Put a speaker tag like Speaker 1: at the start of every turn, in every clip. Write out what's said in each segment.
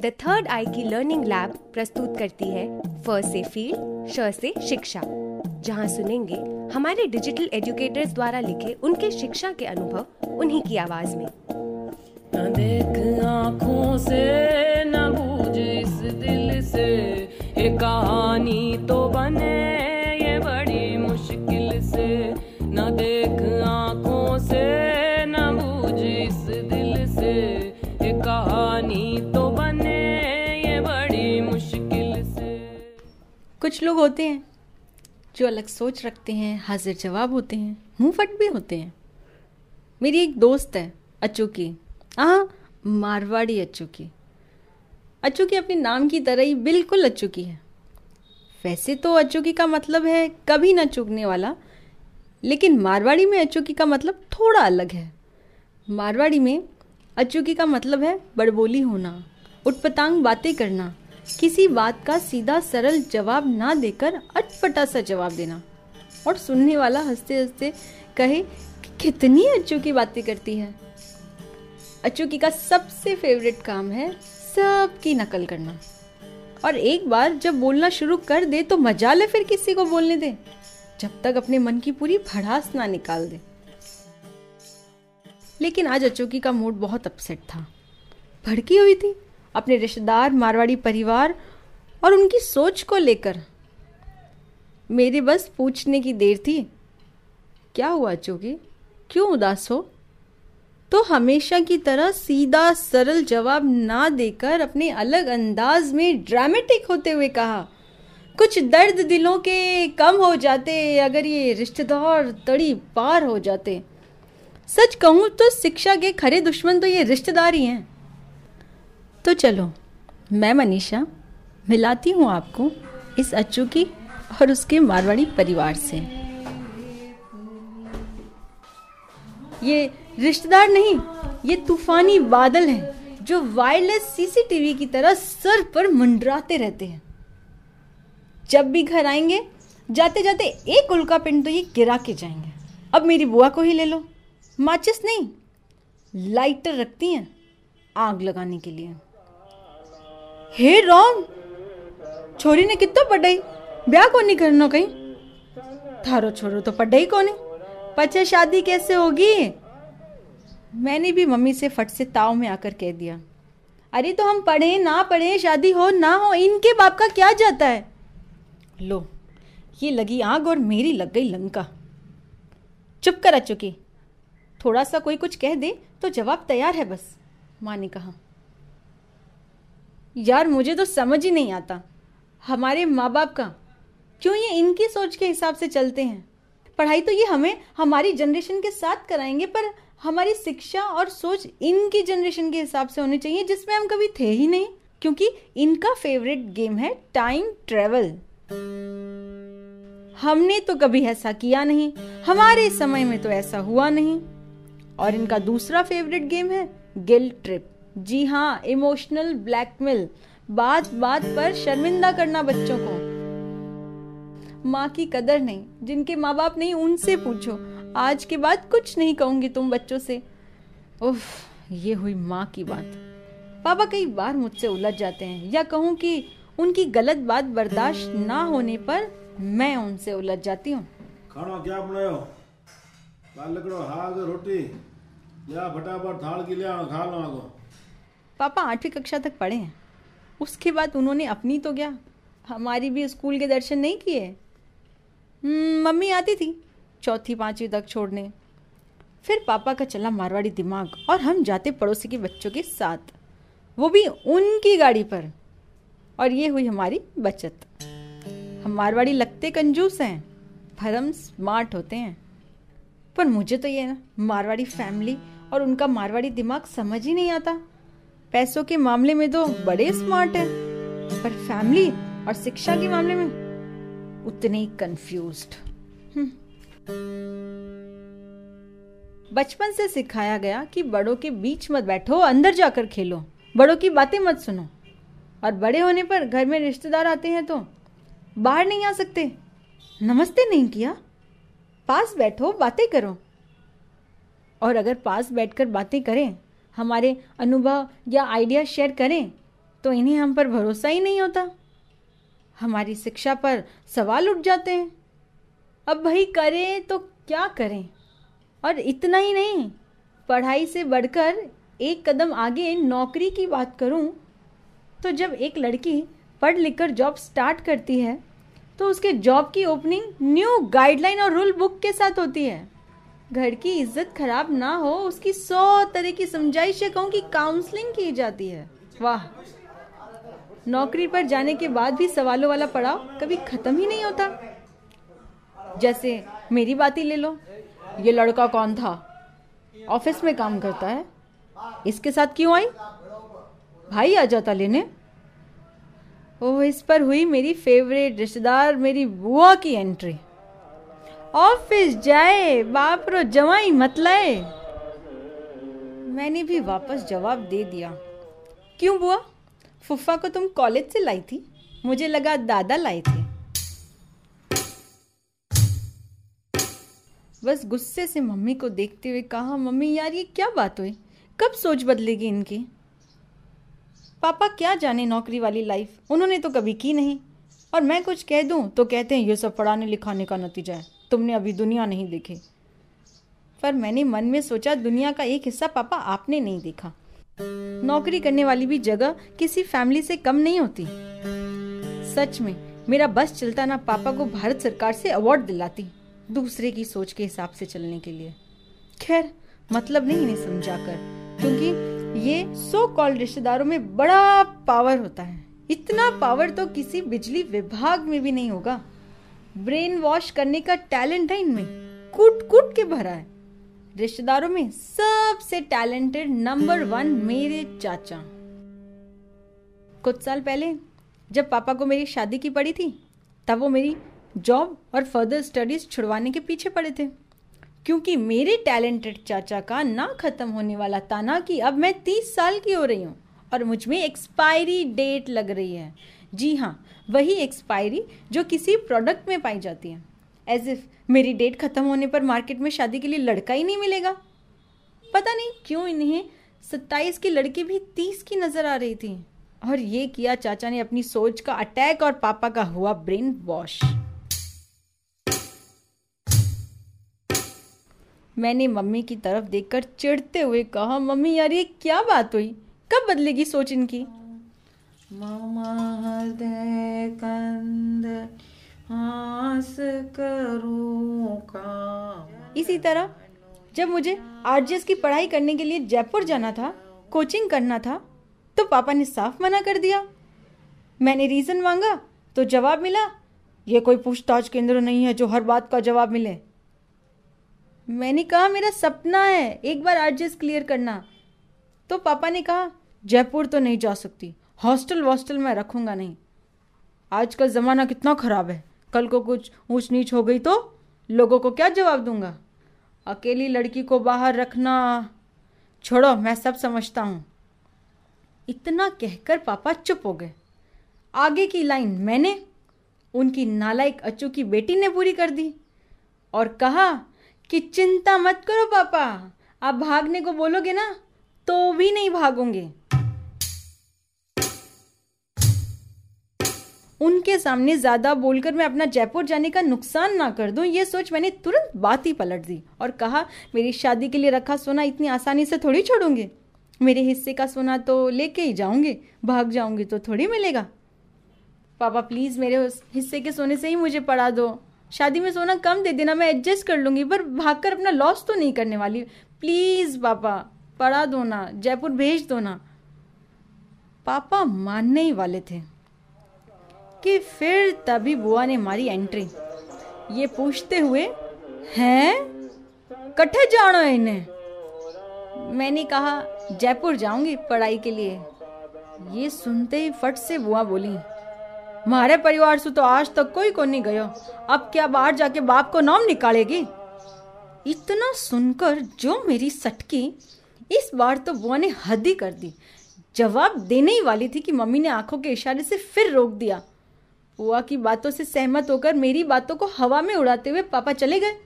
Speaker 1: The third आई की learning lab प्रस्तुत करती है फ से फ़ील्ड श से शिक्षा। जहाँ सुनेंगे हमारे डिजिटल एजुकेटर्स द्वारा लिखे उनके शिक्षा के अनुभव उन्हीं की आवाज़ में।
Speaker 2: देख से बूझ इस दिल से कहानी तो बने
Speaker 3: कुछ लोग होते हैं जो अलग सोच रखते हैं, हाजिर जवाब होते हैं, मुँह फट भी होते हैं। मेरी एक दोस्त है अच्चू की। हाँ मारवाड़ी अच्चू की। की अपने नाम की तरह ही बिल्कुल अच्चू की है। वैसे तो अचूकी का मतलब है कभी ना चूकने वाला, लेकिन मारवाड़ी में अचूकी का मतलब थोड़ा अलग है। मारवाड़ी में अचूकी का मतलब है बड़बोली होना उटपटांग बातें करना किसी बात का सीधा सरल जवाब ना देकर अटपटा सा जवाब देना। और सुनने वाला हँसते हँसते कहे, कि कितनी अच्चू की बातें करती है। अच्चूकी का सबसे फेवरेट काम है सबकी नकल करना। और एक बार जब बोलना शुरू कर दे तो मज़ा ले फिर किसी को बोलने दे। जब तक अपने मन की पूरी भड़ास ना निकाल दे। लेकिन आज अचोकी का मूड बहुत अपसेट था। भड़की हुई थी। अपने रिश्तेदार, मारवाड़ी परिवार और उनकी सोच को लेकर। मेरे बस पूछने की देर थी, क्या हुआ अचोकी क्यों उदास हो? तो हमेशा की तरह सीधा, सरल जवाब ना देकर अपने अलग अंदाज में ड्रामेटिक होते हुए कहा, कुछ दर्द दिलों के कम हो जाते, अगर ये रिश्तेदार तड़ी पार हो जाते। सच कहूँ तो शिक्षा के खरे दुश्मन तो ये रिश्तेदार ही हैं। तो चलो, मैं मनीषा, मिलाती हूँ आपको इस अच्चू की और उसके मारवाड़ी परिवार से। ये रिश्तेदार नहीं, ये तूफानी बादल हैं, जो वायरलेस सीसीटीवी की तरह सर पर मंडराते रहते हैं। जब भी घर आएँगे जाते जाते एक उल्का पिंड तो ये गिरा के जाएँगे। अब मेरी बुआ को ही ले लो। माचिस नहीं, लाइटर रखती हैं आग लगाने के लिए। हे राम छोरी ने कितना पढ़ाई? ब्याह को नहीं करना कहीं? थारो छोरो तो पढ़ाई को नहीं पचे शादी कैसे होगी? मैंने भी मम्मी से फट से ताव में आकर कह दिया। अरे तो हम पढ़े ना पढ़े, शादी हो ना हो, इनके बाप का क्या जाता है? लो, ये लगी आग और मेरी लग गई लंका। चुप कर चुकी। थोड़ा सा कोई कुछ कह दे तो जवाब तैयार है बस, माँ ने कहा। यार मुझे तो समझ ही नहीं आता। हमारे माँ बाप का? क्यों ये इनकी सोच के हिसाब से चलते हैं? पढ़ाई तो ये हमें हमारी जनरेशन के साथ कराएँगे, पर हमारी शिक्षा और सोच इनकी जनरेशन के हिसाब से होनी चाहिए, जिसमें हम कभी थे ही नहीं। क्योंकि इनका फेवरेट गेम है टाइम ट्रेवल हमने तो कभी ऐसा किया नहीं, हमारे समय में तो ऐसा हुआ नहीं। और इनका दूसरा फेवरेट गेम है गिल ट्रिप जी हाँ इमोशनल ब्लैकमेल बात बात पर शर्मिंदा करना बच्चों को। माँ की कदर नहीं, जिनके माँ बाप नहीं, उनसे पूछो। आज के बाद कुछ नहीं कहूँगी तुम बच्चों से। उफ, ये हुई माँ की बात। पापा कई बार मुझसे उलझ जाते हैं, या कहूँ कि उनकी गलत बात बर्दाश्त ना होने पर मैं उनसे उलझ जाती हूँ।
Speaker 4: खाना क्या बनायो? दाल लकड़ो हाग रोटी। या फटाफट थाल की ले खा लो आगो।
Speaker 3: पापा आठवीं कक्षा तक पढ़े हैं। उसके बाद उन्होंने अपनी तो क्या हमारी भी स्कूल के दर्शन नहीं किए। हम्म, मम्मी आती थी चौथी पांचवी तक छोड़ने। फिर पापा का चला मारवाड़ी दिमाग और हम जाते पड़ोसी के बच्चों के साथ। वो भी उनकी गाड़ी पर। और ये हुई हमारी बचत। हम मारवाड़ी लगते कंजूस हैं पर हम स्मार्ट होते हैं। पर मुझे तो ये ना मारवाड़ी फैमिली और उनका मारवाड़ी दिमाग समझ ही नहीं आता। पैसों के मामले में तो बड़े स्मार्ट है। पर फैमिली और शिक्षा के मामले में उतने ही कंफ्यूज्ड बचपन से सिखाया गया कि बड़ों के बीच मत बैठो अंदर जाकर खेलो। बड़ों की बातें मत सुनो। और बड़े होने पर घर में रिश्तेदार आते हैं तो बाहर नहीं आ सकते। नमस्ते नहीं किया। पास बैठो बातें करो। और अगर पास बैठकर बातें करें हमारे अनुभव या आइडिया शेयर करें तो इन्हें हम पर भरोसा ही नहीं होता। हमारी शिक्षा पर सवाल उठ जाते हैं। अब भाई करें तो क्या करें? और इतना ही नहीं, पढ़ाई से बढ़कर एक कदम आगे नौकरी की बात करूँ तो जब एक लड़की पढ़ लिख कर जॉब स्टार्ट करती है तो उसके जॉब की ओपनिंग न्यू गाइडलाइन और रूल बुक के साथ होती है। घर की इज़्ज़त खराब ना हो, उसकी सौ तरह की समझाइशें कहूँ की काउंसलिंग की जाती है। वाह। नौकरी पर जाने के बाद भी सवालों वाला पड़ाव कभी खत्म ही नहीं होता। जैसे, मेरी बात ही ले लो। ये लड़का कौन था? ऑफ़िस में काम करता है। इसके साथ क्यों आई? भाई आ जाता लेने। ओह, इस पर हुई मेरी फेवरेट रिश्तेदार, मेरी बुआ की एंट्री ऑफ़िस जाए, बाप रो जवाई मत लाए। मैंने भी वापस जवाब दे दिया। क्यों बुआ? फुफा को तुम कॉलेज से लाई थी। मुझे लगा दादा लाए थे। बस गुस्से से मम्मी को देखते हुए कहा, मम्मी यार, ये क्या बात हुई? कब सोच बदलेगी इनकी? पापा क्या जाने नौकरी वाली लाइफ उन्होंने तो कभी की नहीं। और मैं कुछ कह दूँ तो कहते हैं, ये सब पढ़ाने लिखाने का नतीजा है। तुमने अभी दुनिया नहीं देखी। पर मैंने मन में सोचा, दुनिया का एक हिस्सा पापा आपने नहीं देखा। नौकरी करने वाली भी जगह किसी फैमिली से कम नहीं होती। सच में, मेरा बस चलता ना पापा को भारत सरकार से अवार्ड दिलाती, दूसरे की सोच के हिसाब से चलने के लिए। खैर मतलब नहीं इन्हें समझा कर क्योंकि ये सो कॉल रिश्तेदारों में बड़ा पावर होता है। इतना पावर तो किसी बिजली विभाग में भी नहीं होगा। ब्रेन वॉश करने का टैलेंट है इनमें कूट कूट के भरा है। रिश्तेदारों में सबसे टैलेंटेड नंबर वन मेरे चाचा। कुछ साल पहले जब पापा को मेरी शादी की पड़ी थी, तब वो मेरी जॉब और फर्दर स्टडीज़ छुड़वाने के पीछे पड़े थे। क्योंकि मेरे टैलेंटेड चाचा का ना खत्म होने वाला ताना कि अब मैं तीस साल की हो रही हूँ और मुझमें एक्सपायरी डेट लग रही है। जी हाँ वही एक्सपायरी जो किसी प्रोडक्ट में पाई जाती है। एज इफ़ मेरी डेट खत्म होने पर मार्केट में शादी के लिए लड़का ही नहीं मिलेगा। पता नहीं क्यों इन्हें सत्ताईस की लड़की भी तीस की नज़र आ रही थी। और ये किया चाचा ने अपनी सोच का अटैक और पापा का हुआ ब्रेन वॉश मैंने मम्मी की तरफ़ देखकर चिढ़ते हुए कहा, मम्मी यार, ये क्या बात हुई? कब बदलेगी सोच इनकी? मामा कंद आस करूँ का इसी तरह, जब मुझे आरजीएस की पढ़ाई करने के लिए जयपुर जाना था, कोचिंग करना था तो पापा ने साफ़ मना कर दिया। मैंने रीजन मांगा तो जवाब मिला, ये कोई पूछताछ केंद्र नहीं है जो हर बात का जवाब मिले। मैंने कहा, मेरा सपना है एक बार आरजीएस क्लियर करना। तो पापा ने कहा, जयपुर तो नहीं जा सकती। हॉस्टल वॉस्टल में रखूँगा नहीं। आज का ज़माना कितना ख़राब है। कल को कुछ ऊंच नीच हो गई तो लोगों को क्या जवाब दूँगा? अकेली लड़की को बाहर रखना। छोड़ो, मैं सब समझता हूँ। इतना कहकर पापा चुप हो गए। आगे की लाइन मैंने, उनकी नालायक अच्चू की बेटी ने पूरी कर दी और कहा कि चिंता मत करो पापा, आप भागने को बोलोगे ना तो भी नहीं भागोगे। उनके सामने ज़्यादा बोलकर मैं अपना जयपुर जाने का नुकसान ना कर दूँ, ये सोच मैंने तुरंत बात ही पलट दी और कहा, मेरी शादी के लिए रखा सोना इतनी आसानी से थोड़ी छोड़ूँगे? मेरे हिस्से का सोना तो लेके ही जाऊँगे, भाग जाऊँगी तो थोड़ी मिलेगा। पापा, प्लीज़ मेरे हिस्से के सोने से ही मुझे पढ़ा दो। शादी में सोना कम दे देना, मैं एडजस्ट कर लूँगी, पर भागकर अपना लॉस तो नहीं करने वाली। प्लीज़ पापा पढ़ा दो ना, जयपुर भेज दो ना। पापा मानने ही वाले थे। कि फिर तभी बुआ ने मारी एंट्री ये पूछते हुए, हैं? कट्ठे जाना इन्हें? मैंने कहा, जयपुर जाऊँगी पढ़ाई के लिए। ये सुनते ही फट से बुआ बोली, मारे परिवार से तो आज तक कोई को नहीं गयो। अब क्या बाहर जाके बाप को नाम निकालेगी? इतना सुनकर जो मेरी सटकी, इस बार तो बुआ ने हद ही कर दी। जवाब देने ही वाली थी कि मम्मी ने आँखों के इशारे से फिर रोक दिया। बुआ की बातों से सहमत होकर मेरी बातों को हवा में उड़ाते हुए पापा चले गए।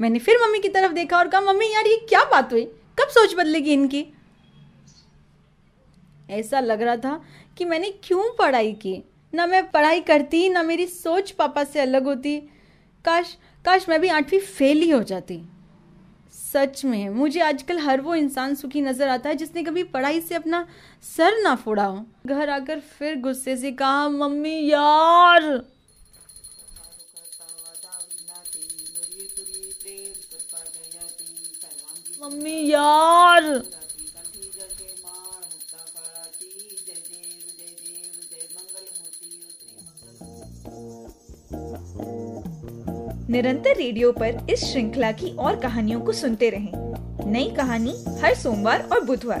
Speaker 3: मैंने फिर मम्मी की तरफ़ देखा और कहा, मम्मी यार, ये क्या बात हुई? कब सोच बदलेगी इनकी? ऐसा लग रहा था कि मैंने क्यों पढ़ाई की? ना मैं पढ़ाई करती, ना मेरी सोच पापा से अलग होती। काश काश मैं भी आठवीं फेल ही हो जाती। सच में, मुझे आजकल हर वो इंसान सुखी नज़र आता है जिसने कभी पढ़ाई से अपना सर ना फोड़ा हो। घर आकर फिर गुस्से से कहा, मम्मी, यार! मम्मी, यार!
Speaker 5: निरंतर रेडियो पर इस श्रृंखला की और कहानियों को सुनते रहें। नई कहानी हर सोमवार और बुधवार